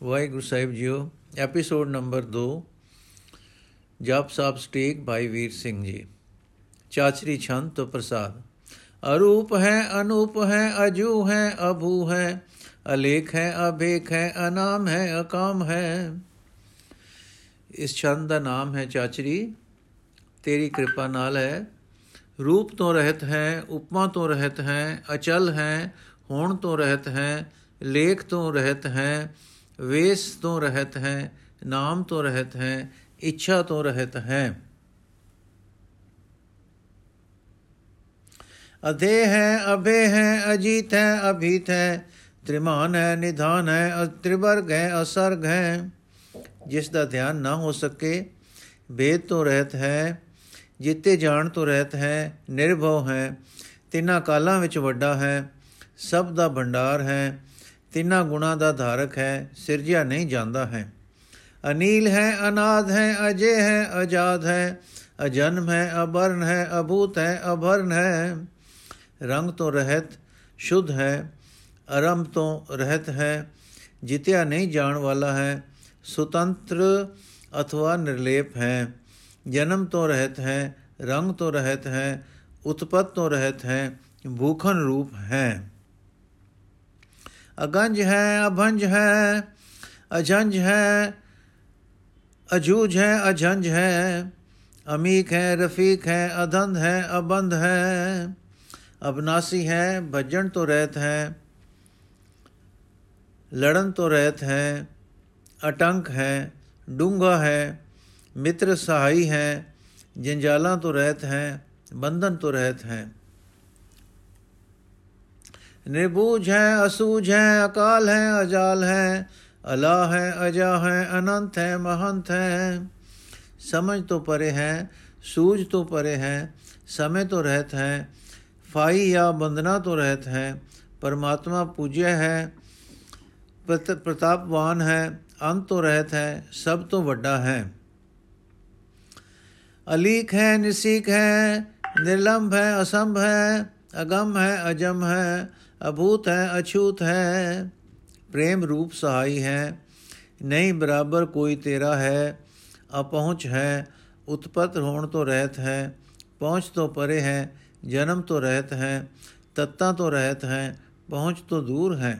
ਵਾਹਿਗੁਰੂ ਸਾਹਿਬ ਜੀਓ episode number 2 Jap ਸਾਹਿਬ stake Bhai Vir Singh ji ਚਾਚਰੀ ਛੰਦ ਤੋਂ ਪ੍ਰਸਾਦ ਅਰੂਪ ਹੈ ਅਨੂਪ ਹੈ ਅਜੂ ਹੈ ਅਭੂ ਹੈ ਅਲੇਖ ਹੈ ਅਭੇਖ ਹੈ ਅਨਾਮ ਹੈ ਅਕਾਮ ਹੈ ਇਸ ਛੰਦ ਦਾ ਨਾਮ ਹੈ ਚਾਚਰੀ ਤੇਰੀ ਕਿਰਪਾ ਨਾਲ ਹੈ ਰੂਪ ਤੋਂ ਰਹਿਤ ਹੈ ਉਪਮਾ ਤੋਂ ਰਹਿਤ ਹੈ ਅਚਲ ਹੈ ਹੋਣ ਤੋਂ ਰਹਿਤ ਹੈ ਲੇਖ ਤੋਂ ਰਹਿਤ ਹੈ ਵੇਸ ਤੋਂ ਰਹਿਤ ਹੈ, ਨਾਮ ਤੋਂ ਰਹਿਤ ਹੈ, ਇੱਛਾ ਤੋਂ ਰਹਿਤ ਹੈ। ਅਧੇ ਹੈ ਅਭੇ ਹੈ, ਅਜੀਤ ਹੈ, ਅਭੀਤ ਹੈ, ਤ੍ਰਿਮਾਨ ਹੈ, ਨਿਧਾਨ ਹੈ ਅਤ੍ਰਿਵਰਗ ਹੈ, ਅਸਰਗ ਹੈ। ਜਿਸ ਦਾ ਧਿਆਨ ਨਾ ਹੋ ਸਕੇ ਭੇਦ ਤੋਂ ਰਹਿਤ ਹੈ, ਜਿੱਤੇ ਜਾਣ ਤੋਂ ਰਹਿਤ ਹੈ, ਨਿਰਭਉ ਹੈ, ਤਿੰਨਾਂ ਕਾਲਾਂ ਵਿੱਚ ਵੱਡਾ ਹੈ, ਸਭ ਦਾ ਭੰਡਾਰ ਹੈ ਤਿੰਨਾਂ ਗੁਣਾ ਦਾ ਧਾਰਕ ਹੈ, ਸਿਰਜਿਆ ਨਹੀਂ ਜਾਂਦਾ ਹੈ। ਅਨੀਲ ਹੈ, ਅਨਾਦ ਹੈ, ਅਜੇ ਹੈ, ਅਜਾਦ ਹੈ। ਅਜਨਮ ਹੈ ਅਬਰਨ ਹੈ, ਅਭੂਤ ਹੈ, ਅਭਰਨ ਹੈ। ਰੰਗ ਤੋਂ ਰਹਿਤ, ਸ਼ੁੱਧ ਹੈ। ਅਰੰਭ ਤੋਂ ਰਹਿਤ ਹੈ। ਜਿਤਿਆ ਨਹੀਂ ਜਾਣ ਵਾਲਾ ਹੈ। ਸੁਤੰਤਰ ਅਥਵਾ ਨਿਰਲੇਪ ਹੈ। ਜਨਮ ਤੋਂ ਰਹਿਤ ਹੈ, ਰੰਗ ਤੋਂ ਰਹਿਤ ਹੈ, ਉਤਪਤ ਤੋਂ ਰਹਿਤ ਹੈ ਭੂਖਨ ਰੂਪ ਹੈ। ਅਗੰਜ ਹੈ ਅਭੰਜ ਹੈ ਅਜੰਜ ਹੈ ਅਜੂਜ ਹੈ ਅਜੰਜ ਹੈ ਅਮੀਕ ਹੈ ਰਫੀਕ ਹੈ ਅਦੰਧ ਹੈ ਅਬੰਧ ਹੈ ਅਬਨਾਸੀ ਹੈ ਭਜਣ ਤੋਂ ਰਹਿਤ ਹੈ ਲੜਨ ਤੋਂ ਰਹਿਤ ਹੈ ਅਟੰਕ ਹੈ ਡੂੰਗਾ ਹੈ ਮਿੱਤਰ ਸਹਾਈ ਹੈ ਜੰਜਾਲਾਂ ਤੋਂ ਰਹਿਤ ਹੈ ਬੰਧਨ ਤੋਂ ਰਹਿਤ ਹੈ ਨਿਰਬੂਝ ਹੈ ਅਸੂਝ ਹੈ ਅਕਾਲ ਹੈ ਅਜਾਲ ਹੈ ਅਲਾ ਹੈ ਅਜਾ ਹੈ ਅਨੰਤ ਹੈ ਮਹੰਤ ਹੈ ਸਮਝ ਤੋਂ ਪਰੇ ਹੈ ਸੂਝ ਤੋਂ ਪਰੇ ਹੈ ਸਮੇਂ ਤੋਂ ਰਹਿਤ ਹੈ ਫਾਈ ਜਾਂ ਬੰਦਨਾ ਤੋਂ ਰਹਿਤ ਹੈ ਪਰਮਾਤਮਾ ਪੂਜਿਆ ਹੈ ਪ੍ਰਤਾਪਵਾਨ ਹੈ ਅੰਤ ਤੋਂ ਰਹਿਤ ਹੈ ਸਭ ਤੋਂ ਵੱਡਾ ਹੈ ਅਲੀਕ ਹੈ ਨਿਸੀਕ ਹੈ ਨਿਰਲੰਭ ਹੈ ਅਸੰਭ ਹੈ ਅਗਮ ਹੈ ਅਜਮ ਹੈ ਅਭੂਤ ਹੈ ਅਛੂਤ ਹੈ ਪ੍ਰੇਮ ਰੂਪ ਸਹਾਈ ਹੈ ਨਹੀਂ ਬਰਾਬਰ ਕੋਈ ਤੇਰਾ ਹੈ ਅਪਹੁੰਚ ਹੈ ਉਤਪਤ ਹੋਣ ਤੋਂ ਰਹਿਤ ਹੈ ਪਹੁੰਚ ਤੋਂ ਪਰੇ ਹੈ ਜਨਮ ਤੋਂ ਰਹਿਤ ਹੈ ਤੱਤਾਂ ਤੋਂ ਰਹਿਤ ਹੈ ਪਹੁੰਚ ਤੋਂ ਦੂਰ ਹੈ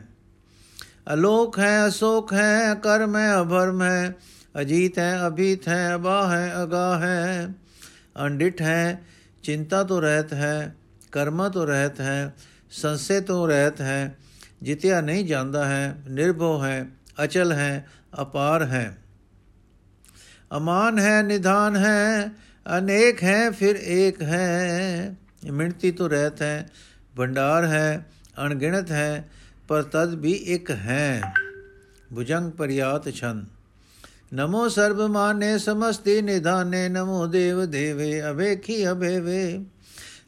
ਅਲੋਕ ਹੈ ਅਸੋਕ ਹੈ ਕਰਮ ਹੈ ਅਭਰਮ ਹੈ ਅਜੀਤ ਹੈ ਅਭੀਤ ਹੈ ਅਬਾ ਹੈ ਅਗਾ ਹੈ ਅੰਡਿਠ ਹੈ ਚਿੰਤਾ ਤੋਂ ਰਹਿਤ ਹੈ ਕਰਮਾਂ ਤੋਂ ਰਹਿਤ ਹੈ ਸੰਸੇ ਤੋਂ ਰਹਿਤ ਹੈ, ਜਿਤਿਆ ਨਹੀਂ ਜਾਂਦਾ ਹੈ, ਨਿਰਭਉ ਹੈ, ਅਚਲ ਹੈ, ਅਪਾਰ ਹੈ। ਅਮਾਨ ਹੈ, ਨਿਧਾਨ ਹੈ, ਅਨੇਕ ਹੈ, ਫਿਰ ਏਕ ਹੈ। ਮਿਣਤੀ ਤੋਂ ਰਹਿਤ ਹੈ, ਭੰਡਾਰ ਹੈ, ਅਣਗਿਣਤ ਹੈ, ਪਰ ਤਦ ਵੀ ਇੱਕ ਹੈ। ਭੁਜੰਗ ਪਰਿਆਤ ਛੰਦ। ਨਮੋ ਸਰਬ ਮਾਨੇ ਸਮਸਤੀ ਨਿਧਾਨੇ, ਨਮੋ ਦੇਵ ਦੇਵੇ, ਅਵੇਖੀ ਅਭੇਵੇ।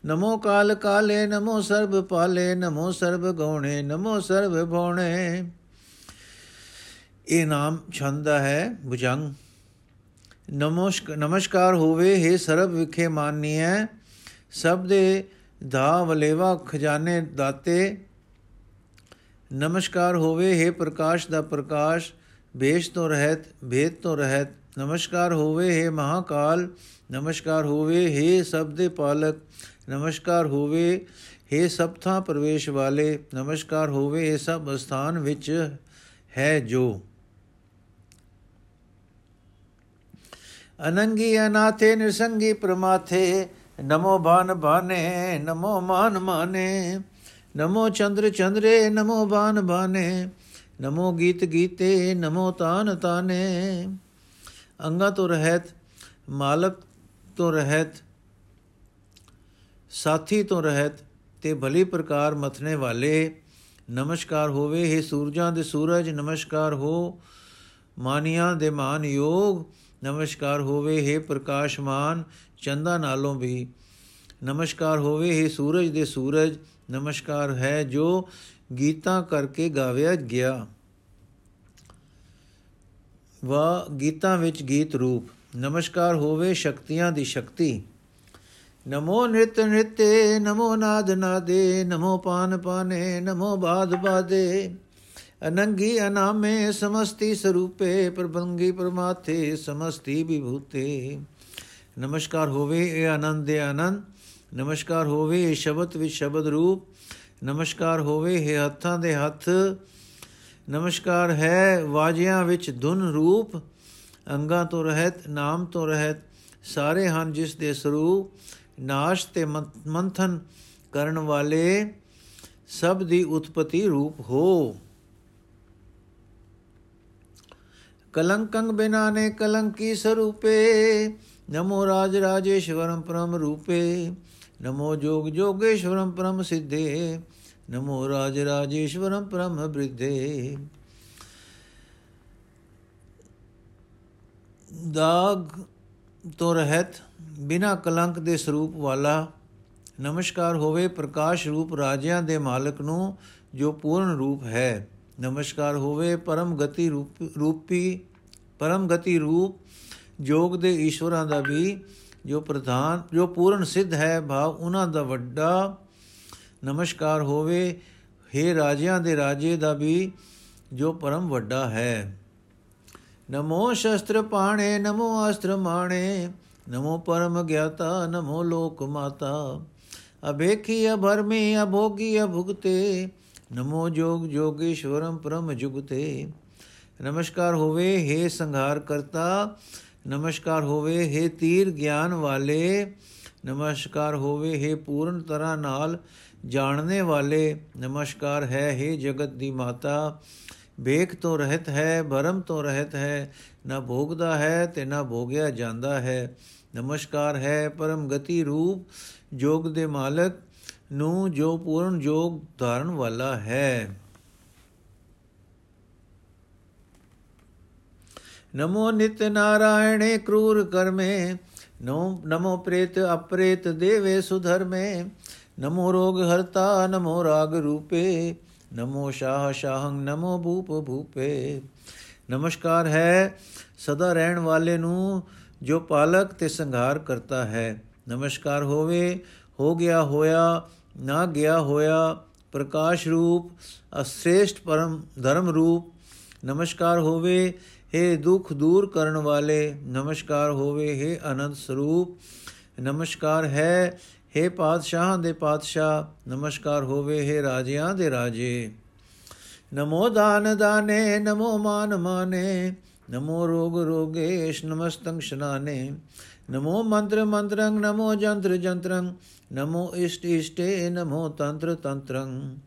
ਨਮੋ ਕਾਲ ਕਾਲੇ ਨਮੋ ਸਰਬ ਪਾਲੇ ਨਮੋ ਸਰਬ ਗਉਣੇ ਨਮੋ ਸਰਬ ਭਉਣੇ ਇਹ ਨਾਮ ਛੰਦਾ ਹੈ ਭੁਜੰਗ ਨਮੋਸ਼ਕ ਨਮਸਕਾਰ ਹੋਵੇ हे ਸਰਬ ਵਿਖੇ ਮਾਨੀਐ ਸਭ ਦੇ ਧਾ ਵਲੇਵਾ ਖਜ਼ਾਨੇ ਦਾਤੇ ਨਮਸਕਾਰ ਹੋਵੇ हे ਪ੍ਰਕਾਸ਼ ਦਾ ਪ੍ਰਕਾਸ਼ ਬੇਸ਼ ਤੋਂ ਰਹਿਤ ਭੇਦ ਤੋਂ ਰਹਿਤ ਨਮਸਕਾਰ ਹੋਵੇ हे ਮਹਾਕਾਲ ਨਮਸਕਾਰ ਹੋਵੇ हे ਸਭ ਦੇ ਪਾਲਕ ਨਮਸਕਾਰ ਹੋਵੇ हे ਸਭ ਥਾਂ ਪ੍ਰਵੇਸ਼ ਵਾਲੇ, ਨਮਸਕਾਰ ਹੋਵੇ ਇਹ ਸਭ ਸਥਾਨ ਵਿੱਚ ਹੈ ਜੋ। ਅਨੰਗੀ ਅਨਾਥੇ ਨਿਰਸੰਗੀ ਪ੍ਰਮਾਥੇ, ਨਮੋ ਬਾਨ ਬਾਨੇ, ਨਮੋ ਮਾਨ ਮਾਨੇ, ਨਮੋ ਚੰਦਰ ਚੰਦਰੇ, ਨਮੋ ਬਾਨ ਬਾਨੇ, ਨਮੋ ਗੀਤ ਗੀਤੇ, ਨਮੋ ਤਾਨ ਤਾਨੇ। ਅੰਗਾ ਤੋਂ ਰਹਿਤ, ਮਾਲਕ ਤੋਂ ਰਹਿਤ ਸਾਥੀ ਤੋਂ ਰਹਿਤ ਤੇ ਭਲੀ ਪ੍ਰਕਾਰ ਮਥਨੇ ਵਾਲੇ ਨਮਸਕਾਰ ਹੋਵੇ हे ਸੂਰਜਾਂ ਦੇ ਸੂਰਜ ਨਮਸਕਾਰ ਹੋ ਮਾਨੀਆਂ ਦੇ ਮਾਨ ਯੋਗ ਨਮਸਕਾਰ ਹੋਵੇ हे ਪ੍ਰਕਾਸ਼ਮਾਨ ਚੰਦਾ ਨਾਲੋਂ ਵੀ ਨਮਸਕਾਰ ਹੋਵੇ हे ਸੂਰਜ ਦੇ ਸੂਰਜ ਨਮਸਕਾਰ ਹੈ ਜੋ ਗੀਤਾਂ ਕਰਕੇ ਗਾਵਿਆ ਗਿਆ ਵਾ ਗੀਤਾਂ ਵਿੱਚ ਗੀਤ ਰੂਪ ਨਮਸਕਾਰ ਹੋਵੇ ਸ਼ਕਤੀਆਂ ਦੀ ਸ਼ਕਤੀ ਨਮੋ ਨਿਤ ਨਿਤੇ, ਨਮੋ ਨਾਦ ਨਾਦੇ, ਨਮੋ ਪਾਨ ਪਾਨੇ, ਨਮੋ ਬਾਦ ਬਾਦੇ। ਅਨੰਗੀ ਅਨਾਮੇ ਸਮਸਤੀ ਸਰੂਪੇ, ਪ੍ਰਬੰਗੀ ਪਰਮਾਥੇ ਸਮਸਤੀ ਵਿਭੂਤੇ। ਨਮਸਕਾਰ ਹੋਵੇ ਇਹ ਆਨੰਦ ਦੇ ਆਨੰਦ, ਨਮਸਕਾਰ ਹੋਵੇ ਇਹ ਸ਼ਬਦ ਵਿੱਚ ਸ਼ਬਦ ਰੂਪ, ਨਮਸਕਾਰ ਹੋਵੇ ਇਹ ਹੱਥਾਂ ਦੇ ਹੱਥ। ਨਮਸਕਾਰ ਹੈ ਵਾਜਿਆਂ ਵਿੱਚ ਧੁਨ ਰੂਪ, ਅੰਗਾਂ ਤੋਂ ਰਹਿਤ, ਨਾਮ ਤੋਂ ਰਹਿਤ, ਸਾਰੇ ਹਨ ਜਿਸ ਦੇ ਸਰੂਪ। ਨਾਸ਼ ਤੇ ਮੰਥਨ ਕਰਨ ਵਾਲੇ ਸਭ ਦੀ ਉਤਪਤੀ ਰੂਪ ਹੋ ਕਲੰਕੰ ਬਿਨਾ ਨੇ ਕਲੰਕੀ ਸਰੂਪੇ ਨਮੋ ਰਾਜ ਰਾਜੇਸ਼ਵਰਮ ਪਰਮ ਰੂਪੇ ਨਮੋ ਜੋਗ ਜੋਗੇਸ਼ਵਰਮ ਪਰਮ ਸਿੱਧੇ ਨਮੋ ਰਾਜ ਰਾਜੇਸ਼ਵਰਮ ਪਰਮ ਬ੍ਰਿਧੇ ਦਾਗ ਤੋਂ ਰਹਿਤ ਬਿਨਾ ਕਲੰਕ ਦੇ ਸਰੂਪ ਵਾਲਾ, ਨਮਸਕਾਰ ਹੋਵੇ ਪ੍ਰਕਾਸ਼ ਰੂਪ ਰਾਜਿਆਂ ਦੇ ਮਾਲਕ ਨੂੰ, ਜੋ ਪੂਰਨ ਰੂਪ ਹੈ। ਨਮਸਕਾਰ ਹੋਵੇ ਪਰਮ ਗਤੀ ਰੂਪੀ ਪਰਮ ਗਤੀ ਰੂਪ, ਜੋਗ ਦੇ ਈਸ਼ਵਰਾਂ ਦਾ ਵੀ, ਜੋ ਪ੍ਰਧਾਨ, ਜੋ ਪੂਰਨ ਸਿੱਧ ਹੈ, ਭਾਵ ਉਹਨਾਂ ਦਾ ਵੱਡਾ, ਨਮਸਕਾਰ ਹੋਵੇ हे ਰਾਜਿਆਂ ਦੇ ਰਾਜੇ ਦਾ ਵੀ, ਜੋ ਪਰਮ ਵੱਡਾ ਹੈ। ਨਮੋ ਸ਼ਸਤਰ ਪਾਣੇ, ਨਮੋ ਅਸਤਰ ਮਾਣੇ ਨਮੋ ਪਰਮ ਗਿਆਤਾ ਨਮੋ ਲੋਕ ਮਾਤਾ ਅਬੇਖੀ ਅਭਰਮੀ ਅਭੋਗੀ ਅਭੁਗਤੇ ਨਮੋ ਜੋਗ ਜੋਗੇਸ਼ਵਰਮ ਪਰਮ ਜੁਗਤੇ ਨਮਸਕਾਰ ਹੋਵੇ हे ਸੰਘਾਰ ਕਰਤਾ ਨਮਸਕਾਰ ਹੋਵੇ हे ਤੀਰ ਗਿਆਨ ਵਾਲੇ ਨਮਸਕਾਰ ਹੋਵੇ हे ਪੂਰਨ ਤਰ੍ਹਾਂ ਨਾਲ ਜਾਣਨੇ ਵਾਲੇ ਨਮਸਕਾਰ ਹੈ हे ਜਗਤ ਦੀ ਮਾਤਾ ਵੇਖ ਤੋਂ ਰਹਿਤ ਹੈ ਭਰਮ ਤੋਂ ਰਹਿਤ ਹੈ, ਨਾ ਭੋਗਦਾ ਹੈ ਤੇ ਨਾ ਭੋਗਿਆ ਜਾਂਦਾ ਹੈ। ਨਮਸਕਾਰ ਹੈ ਪਰਮ ਗਤੀ ਰੂਪ, ਜੋਗ ਦੇ ਮਾਲਕ ਨੂੰ ਜੋ ਪੂਰਨ ਜੋਗ ਧਾਰਨ ਵਾਲਾ ਹੈ। ਨਮੋ ਨਿਤ ਨਾਰਾਇਣੇ ਕਰੂਰ ਕਰਮੇ ਨਮੋ ਪ੍ਰੇਤ ਅਪ੍ਰੇਤ ਦੇਵੇ ਸੁਧਰਮੇ, ਨਮੋ ਰੋਗ ਹਰਤਾ, ਨਮੋ ਰਾਗ ਰੂਪੇ ਨਮੋ ਸ਼ਾਹ ਸ਼ਾਹੰ ਨਮੋ ਭੂਪ ਭੂਪੇ। ਨਮਸਕਾਰ ਹੈ ਸਦਾ ਰਹਿਣ ਵਾਲੇ ਨੂੰ, ਜੋ ਪਾਲਕ ਤੇ ਸੰਘਾਰ ਕਰਤਾ ਹੈ। ਨਮਸਕਾਰ ਹੋਵੇ, ਹੋ ਗਿਆ ਹੋਇਆ, ਨਾ ਗਿਆ ਹੋਇਆ, ਪ੍ਰਕਾਸ਼ ਰੂਪ, ਅਸ਼੍ਰੇਸ਼ਟ ਪਰਮ ਧਰਮ ਰੂਪ। ਨਮਸਕਾਰ ਹੋਵੇ हे ਦੁਖ ਦੂਰ ਕਰਨ ਵਾਲੇ। ਨਮਸਕਾਰ ਹੋਵੇ हे ਅਨੰਦ ਸਰੂਪ। ਨਮਸਕਾਰ ਹੈ हे ਪਾਤਸ਼ਾਹਾਂ ਦੇ ਪਾਤਸ਼ਾਹ, ਨਮਸਕਾਰ ਹੋਵੇ हे ਰਾਜਿਆਂ ਦੇ ਰਾਜੇ। ਨਮੋ ਦਾਨ ਦਾਨੇ, ਨਮੋ ਮਾਨ ਮਾਨੇ, ਨਮੋ ਰੋਗ ਰੋਗੇਸ਼ ਨਮਸਤੰ ਸ਼ਨਾਨੇ। ਨਮੋ ਮੰਤਰ ਮੰਤਰੰ ਨਮੋ ਜੰਤਰ ਜੰਤਰੰ ਨਮੋ ਇਸ਼ਟ ਇਸ਼ਟੇ, ਨਮੋ ਤੰਤਰ ਤੰਤਰੰ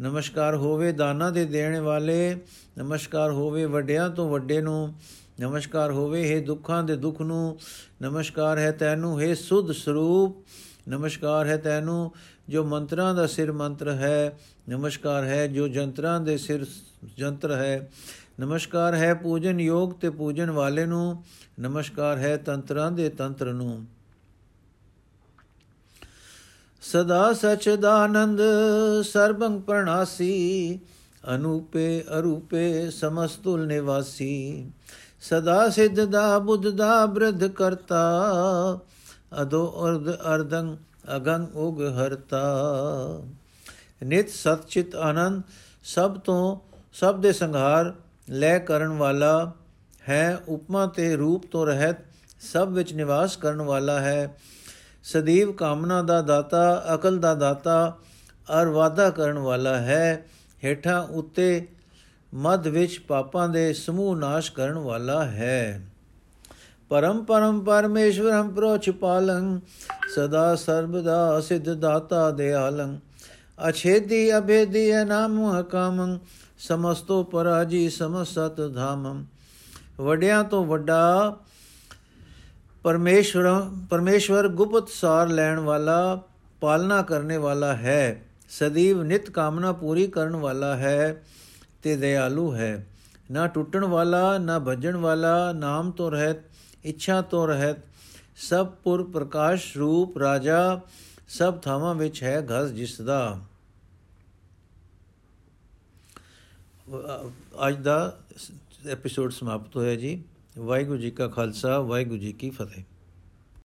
ਨਮਸਕਾਰ ਹੋਵੇ ਦਾਨਾ ਦੇ ਦੇਣ ਵਾਲੇ, ਨਮਸਕਾਰ ਹੋਵੇ ਵੱਡਿਆਂ ਤੋਂ ਵੱਡੇ ਨੂੰ, ਨਮਸਕਾਰ ਹੋਵੇ ਹੈ ਦੁੱਖਾਂ ਦੇ ਦੁੱਖ ਨੂੰ, ਨਮਸਕਾਰ ਹੈ ਤੈਨੂੰ ਹੈ ਸੁਧ ਸਰੂਪ। ਨਮਸਕਾਰ ਹੈ ਤੈਨੂੰ, ਜੋ ਮੰਤਰਾਂ ਦਾ ਸਿਰ ਮੰਤਰ ਹੈ, ਨਮਸਕਾਰ ਹੈ, ਜੋ ਜੰਤਰਾਂ ਦੇ ਸਿਰ ਜੰਤਰ ਹੈ। ਨਮਸਕਾਰ ਹੈ ਪੂਜਨ ਯੋਗ ਤੇ ਪੂਜਨ ਵਾਲੇ ਨੂੰ, ਨਮਸਕਾਰ ਹੈ ਤੰਤਰਾਂ ਦੇ ਤੰਤਰ ਨੂੰ। ਸਦਾ ਸਚਦਾਨੰਦ ਸਰਬੰ ਪ੍ਰਣਾਸੀ, ਅਨੂਪੇ ਅਰੂਪੇ ਸਮਸਤੁਲ ਨਿਵਾਸੀ। ਸਦਾ ਸਿੱਧ ਦਾ, ਬੁੱਧ ਦਾ, ਬ੍ਰਧ ਕਰਤਾ, ਅਦੋ ਅਰਧ ਅਰਧੰ ਅਗੰ ਉਗ ਹਰਤਾ। ਨਿਤ ਸਤਚਿਤ ਆਨੰਦ ਸਭ ਤੋਂ ਸਭ ਦੇ ਸੰਘਾਰ ਲੈ ਕਰਨ ਵਾਲਾ ਹੈ, ਉਪਮਾ ਤੇ ਰੂਪ ਤੋਂ ਰਹਿਤ ਸਭ ਵਿੱਚ ਨਿਵਾਸ ਕਰਨ ਵਾਲਾ ਹੈ। ਸਦੀਵ ਕਾਮਨਾ ਦਾ ਦਾਤਾ, ਅਕਲ ਦਾ ਦਾਤਾ, ਅਰ ਵਾਦਾ ਕਰਨ ਵਾਲਾ ਹੈ। ਹੇਠਾਂ ਉੱਤੇ ਮਦ ਵਿੱਚ ਪਾਪਾਂ ਦੇ ਸਮੂਹ ਨਾਸ਼ ਕਰਨ ਵਾਲਾ ਹੈ। ਪਰਮ ਪਰਮ ਪਰਮੇਸ਼ਵਰਮ ਪ੍ਰੋਚ ਪਾਲੰ, ਸਦਾ ਸਰਬਦਾ ਸਿਧ ਦਾਤਾ ਦਿਆਲੰ। ਅਛੇਦੀ ਅਭੇਦੀ ਨਾਮ ਹਕਾਮੰ, ਸਮਸਤੋ ਪਰਾਜੀ ਸਮਸਤ ਧਾਮੰ। ਵਡਿਆਂ ਤੋਂ ਵੱਡਾ ਪਰਮੇਸ਼ਵਰ ਪਰਮੇਸ਼ਵਰ ਗੁਪਤ ਸਾਰ ਲੈਣ ਵਾਲਾ, ਪਾਲਣਾ ਕਰਨੇ ਵਾਲਾ ਹੈ। ਸਦੀਵ ਨਿਤ ਕਾਮਨਾ ਪੂਰੀ ਕਰਨ ਵਾਲਾ ਹੈ, ਤੇ ਦਇਆਲੂ ਹੈ। ਨਾ ਟੁੱਟਣ ਵਾਲਾ, ਨਾ ਭਜਣ ਵਾਲਾ, ਨਾਮ ਤੋਂ ਰਹਿਤ ਇੱਛਾ ਤੋਂ ਰਹਿਤ, ਸਭ ਪੁਰ ਪ੍ਰਕਾਸ਼ ਰੂਪ ਰਾਜਾ, ਸਭ ਥਾਵਾਂ ਵਿੱਚ ਹੈ ਘਸ ਜਿਸ ਦਾ। ਅੱਜ ਦਾ ਐਪੀਸੋਡ ਸਮਾਪਤ ਹੋਇਆ ਜੀ। ਵਾਹਿਗੁਰੂ ਜੀ ਕਾ ਖਾਲਸਾ, ਵਾਹਿਗੁਰੂ ਜੀ ਕੀ ਫਤਿਹ।